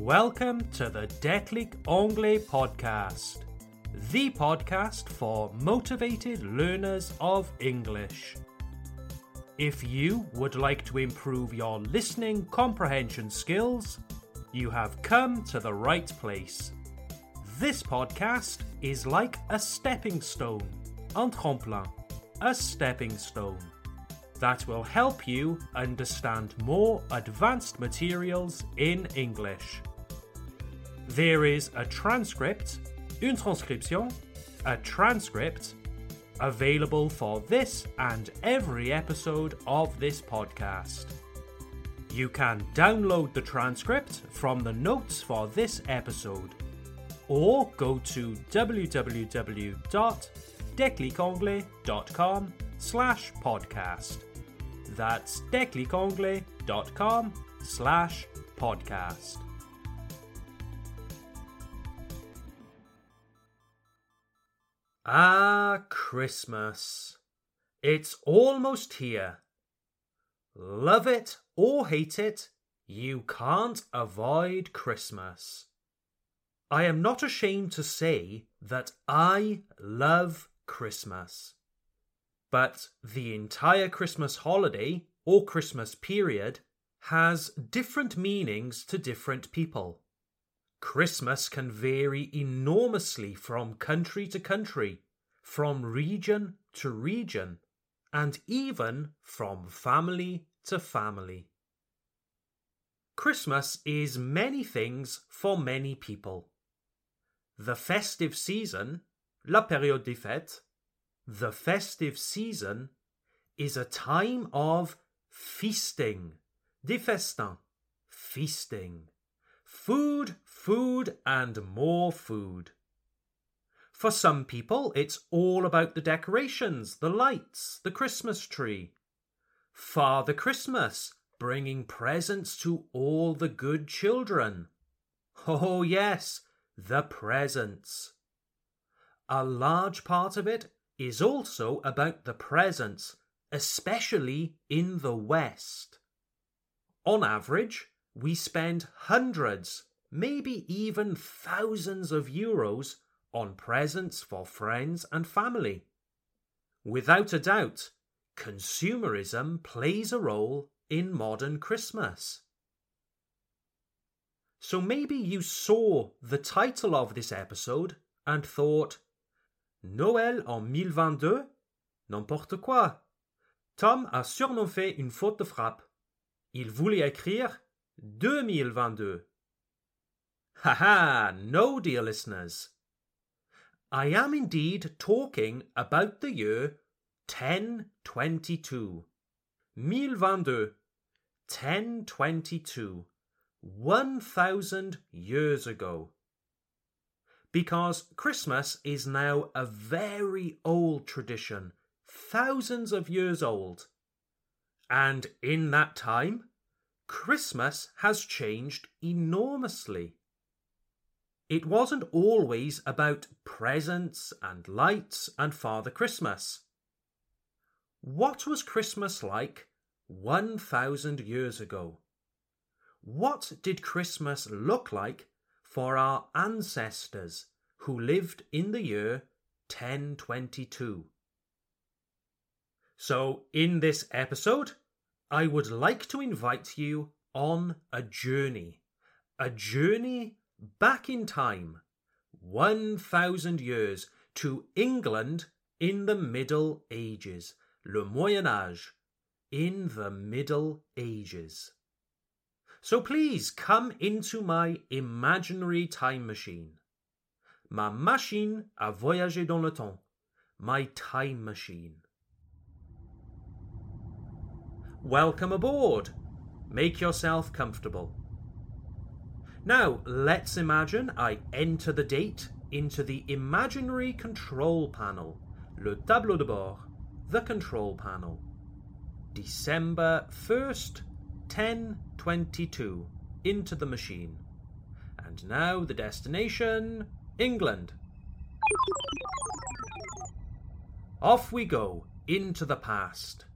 Welcome to the Déclic Anglais podcast, the podcast for motivated learners of English. If you would like to improve your listening comprehension skills, you have come to the right place. This podcast is like a stepping stone, un tremplin, a stepping stone that will help you understand more advanced materials in English. There is a transcript, une transcription, a transcript, available for this and every episode of this podcast. You can download the transcript from the notes for this episode or go to www.declicanglais.com slash podcast. That's declicanglais.com slash podcast. Ah, Christmas. It's almost here. Love it or hate it, you can't avoid Christmas. I am not ashamed to say that I love Christmas. But the entire Christmas holiday or Christmas period has different meanings to different people. Christmas can vary enormously from country to country, from region to region, and even from family to family. Christmas is many things for many people. The festive season, la période des fêtes, the festive season is a time of feasting, des festins, feasting. Food, food, and more food. For some people, it's all about the decorations, the lights, the Christmas tree. Father Christmas, bringing presents to all the good children. Oh, yes, the presents. A large part of it is also about the presents, especially in the West. On average, we spend hundreds, maybe even thousands of euros on presents for friends and family. Without a doubt, consumerism plays a role in modern Christmas. So maybe you saw the title of this episode and thought, Noël en 1022 N'importe quoi. Tom a fait une faute de frappe. Il voulait écrire 2022. Haha, no, dear listeners. I am indeed talking about the year 1022. 1022. 1022. 1000 years ago because Christmas is now a very old tradition, thousands of years old. And in that time, Christmas has changed enormously. It wasn't always about presents and lights and Father Christmas. What was Christmas like 1,000 years ago? What did Christmas look like for our ancestors who lived in the year 1022. So, in this episode, I would like to invite you on a journey, a journey back in time, 1000 years to England in the Middle Ages, le Moyen Âge, in the Middle Ages. So please come into my imaginary time machine. Ma machine à voyager dans le temps. My time machine. Welcome aboard. Make yourself comfortable. Now, let's imagine I enter the date into the imaginary control panel, le tableau de bord, the control panel. December 1st, 1022 into the machine. And now the destination England. Off we go into the past.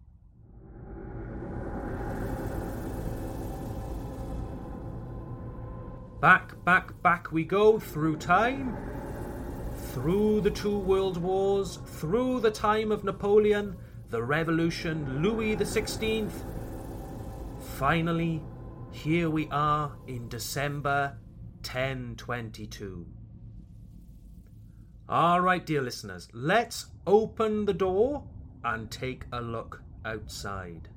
Back, back, back we go through time, through the two world wars, through the time of Napoleon, the Revolution, Louis XVI. Finally, here we are in December 1022. All right, dear listeners, let's open the door and take a look outside.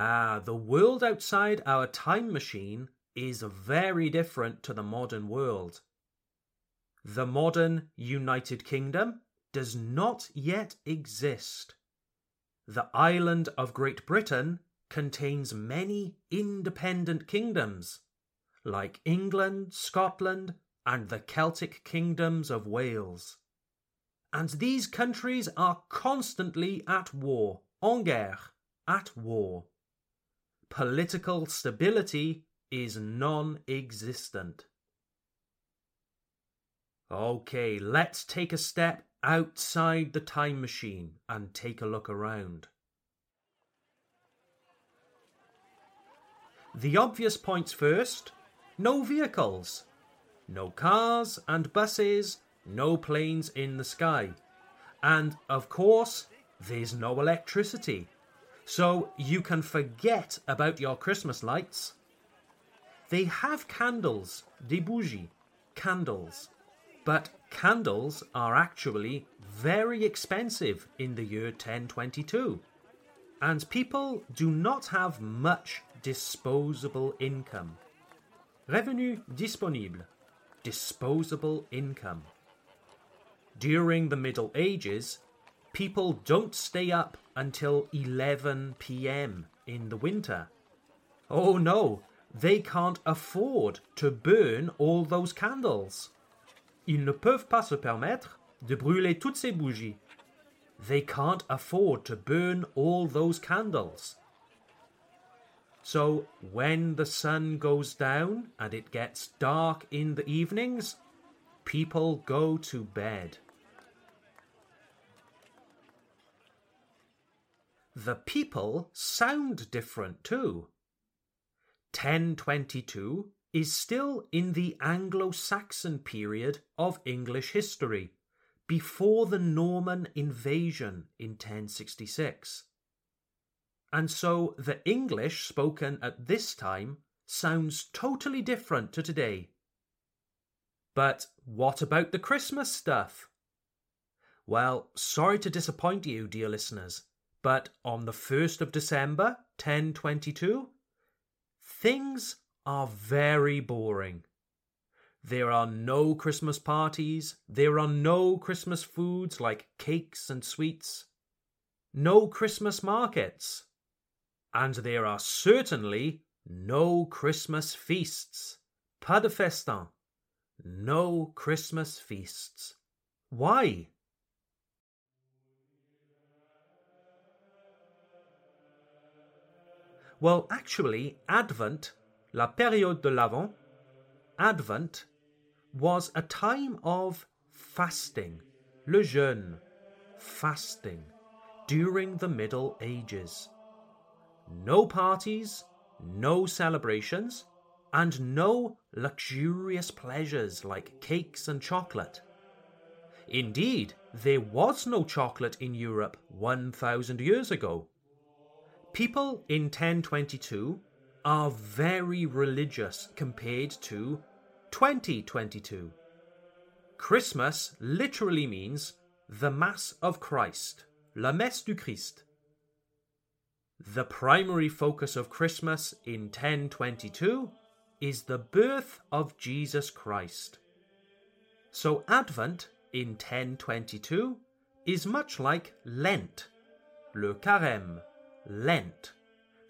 Ah, the world outside our time machine is very different to the modern world. The modern United Kingdom does not yet exist. The island of Great Britain contains many independent kingdoms, like England, Scotland, and the Celtic kingdoms of Wales. And these countries are constantly at war, en guerre, at war. Political stability is non existent. Okay, let's take a step outside the time machine and take a look around. The obvious points first no vehicles, no cars and buses, no planes in the sky. And of course, there's no electricity. So you can forget about your Christmas lights. They have candles, des bougies, candles. But candles are actually very expensive in the year 1022. And people do not have much disposable income. Revenu disponible. Disposable income. During the Middle Ages, people don't stay up until 11 pm in the winter. Oh no, they can't afford to burn all those candles. Ils ne peuvent pas se permettre de brûler toutes ces bougies. They can't afford to burn all those candles. So, when the sun goes down and it gets dark in the evenings, people go to bed. The people sound different too. 1022 is still in the Anglo Saxon period of English history, before the Norman invasion in 1066. And so the English spoken at this time sounds totally different to today. But what about the Christmas stuff? Well, sorry to disappoint you, dear listeners, but on the 1st of December 1022, things are very boring. There are no Christmas parties, there are no Christmas foods like cakes and sweets, no Christmas markets, and there are certainly no Christmas feasts. Pas de festin. No Christmas feasts. Why? Well, actually, Advent La période de l'Avent, Advent, was a time of fasting, le jeûne, fasting, during the Middle Ages. No parties, no celebrations, and no luxurious pleasures like cakes and chocolate. Indeed, there was no chocolate in Europe 1,000 years ago. People in 1022 are very religious compared to 2022. Christmas literally means the Mass of Christ, la messe du Christ. The primary focus of Christmas in 1022 is the birth of Jesus Christ. So Advent in 1022 is much like Lent, le carême, Lent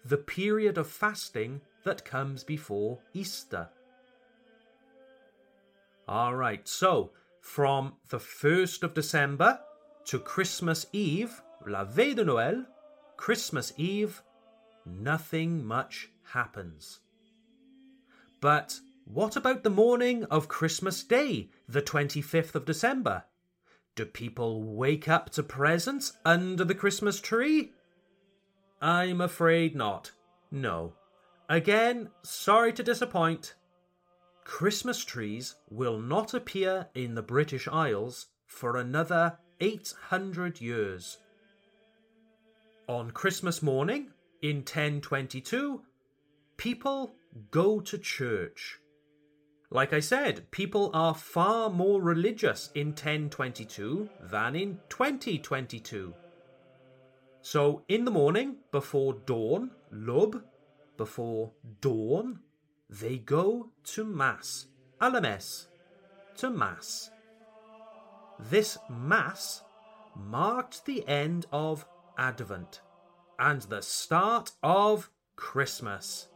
the period of fasting that comes before Easter. All right, so from the 1st of December to Christmas Eve, la veille de Noël, Christmas Eve, nothing much happens. But what about the morning of Christmas Day, the 25th of December? Do people wake up to presents under the Christmas tree? I'm afraid not. No. Again, sorry to disappoint. Christmas trees will not appear in the British Isles for another 800 years. On Christmas morning in 1022, people go to church. Like I said, people are far more religious in 1022 than in 2022. So in the morning, before dawn, lub, before dawn, they go to Mass, à la messe, to Mass. This Mass marked the end of Advent and the start of Christmas.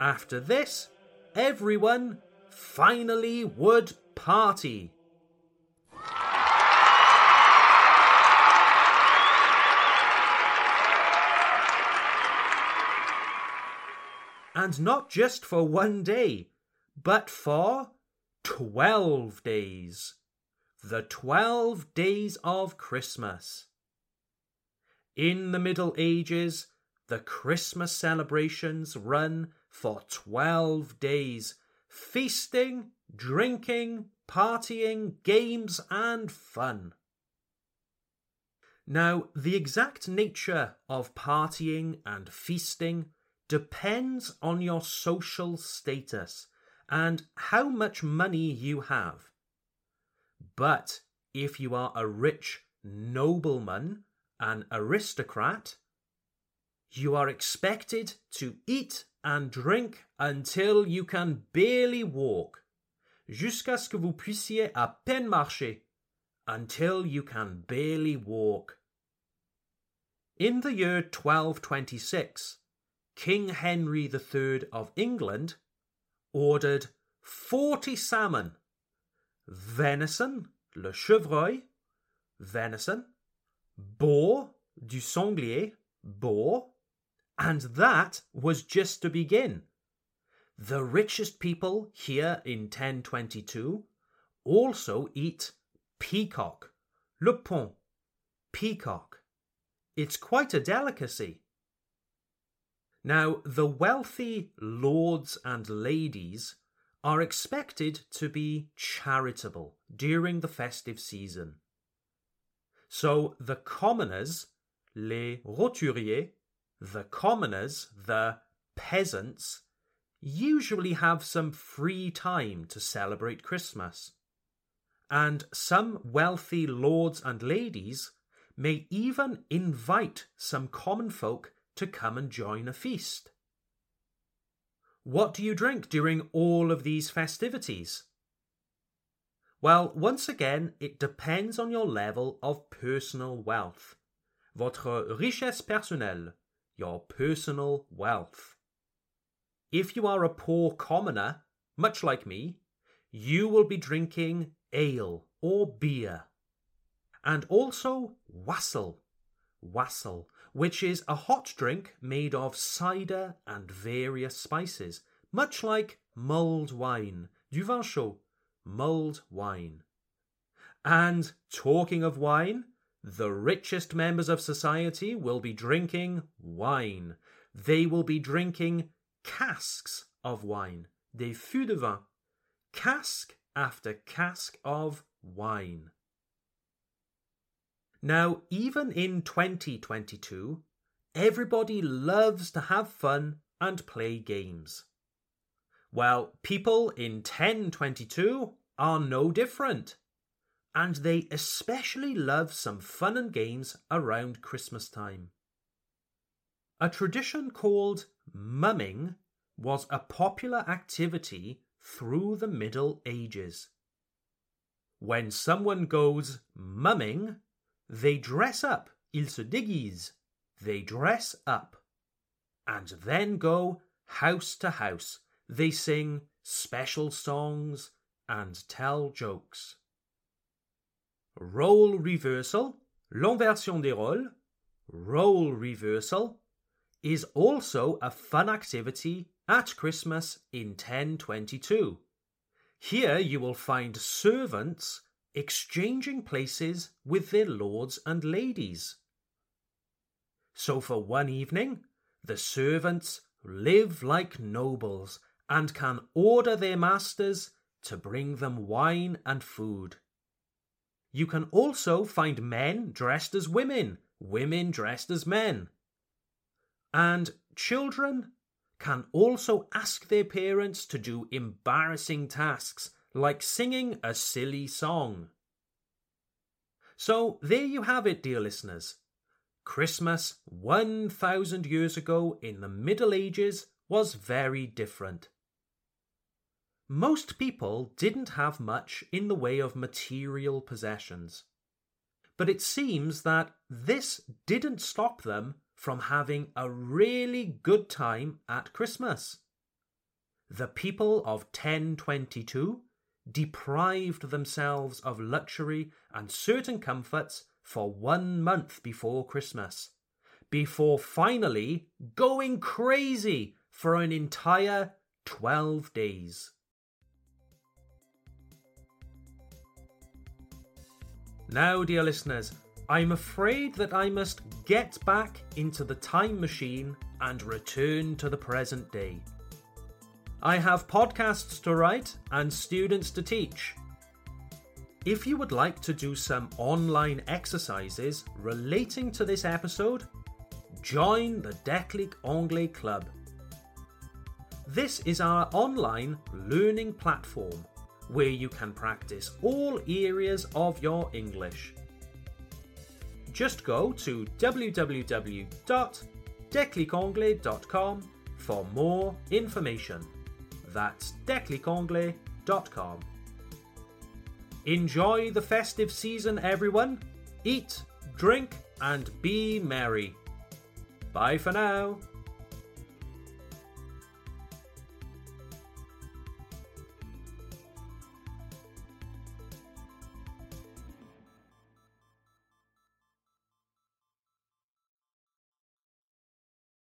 After this, everyone finally would party. And not just for one day, but for twelve days. The twelve days of Christmas. In the Middle Ages, the Christmas celebrations run for 12 days, feasting, drinking, partying, games, and fun. Now, the exact nature of partying and feasting depends on your social status and how much money you have. But if you are a rich nobleman an aristocrat, you are expected to eat and drink until you can barely walk, jusqu'à ce que vous puissiez à peine marcher, until you can barely walk. In the year 1226, King Henry III of England ordered 40 salmon, venison, le chevreuil, venison, boar, du sanglier, boar, and that was just to begin. The richest people here in 1022 also eat peacock, le pont, peacock. It's quite a delicacy. Now, the wealthy lords and ladies are expected to be charitable during the festive season. So the commoners, les roturiers, the commoners, the peasants, usually have some free time to celebrate Christmas. And some wealthy lords and ladies may even invite some common folk to come and join a feast. What do you drink during all of these festivities? Well, once again, it depends on your level of personal wealth. Votre richesse personnelle, your personal wealth. If you are a poor commoner, much like me, you will be drinking ale or beer. And also wassail, wassail, which is a hot drink made of cider and various spices, much like mulled wine, du vin chaud mulled wine. And talking of wine, the richest members of society will be drinking wine. They will be drinking casks of wine, des fûts de vin, cask after cask of wine. Now, even in 2022, everybody loves to have fun and play games. Well, people in 1022 are no different. And they especially love some fun and games around Christmas time. A tradition called mumming was a popular activity through the Middle Ages. When someone goes mumming, they dress up, ils se déguisent, they dress up, and then go house to house they sing special songs and tell jokes. Role reversal, l'inversion des rôles, role reversal, is also a fun activity at Christmas in 1022. Here you will find servants exchanging places with their lords and ladies. So for one evening, the servants live like nobles and can order their masters to bring them wine and food. You can also find men dressed as women, women dressed as men. And children can also ask their parents to do embarrassing tasks like singing a silly song. So there you have it, dear listeners. Christmas 1,000 years ago in the Middle Ages was very different. Most people didn't have much in the way of material possessions. But it seems that this didn't stop them from having a really good time at Christmas. The people of 1022 deprived themselves of luxury and certain comforts for one month before Christmas, before finally going crazy for an entire 12 days. Now, dear listeners, I'm afraid that I must get back into the time machine and return to the present day. I have podcasts to write and students to teach. If you would like to do some online exercises relating to this episode, join the Déclic Anglais Club. This is our online learning platform where you can practice all areas of your English. Just go to www.declicanglais.com for more information. That's declicanglais.com. Enjoy the festive season, everyone. Eat, drink, and be merry. Bye for now.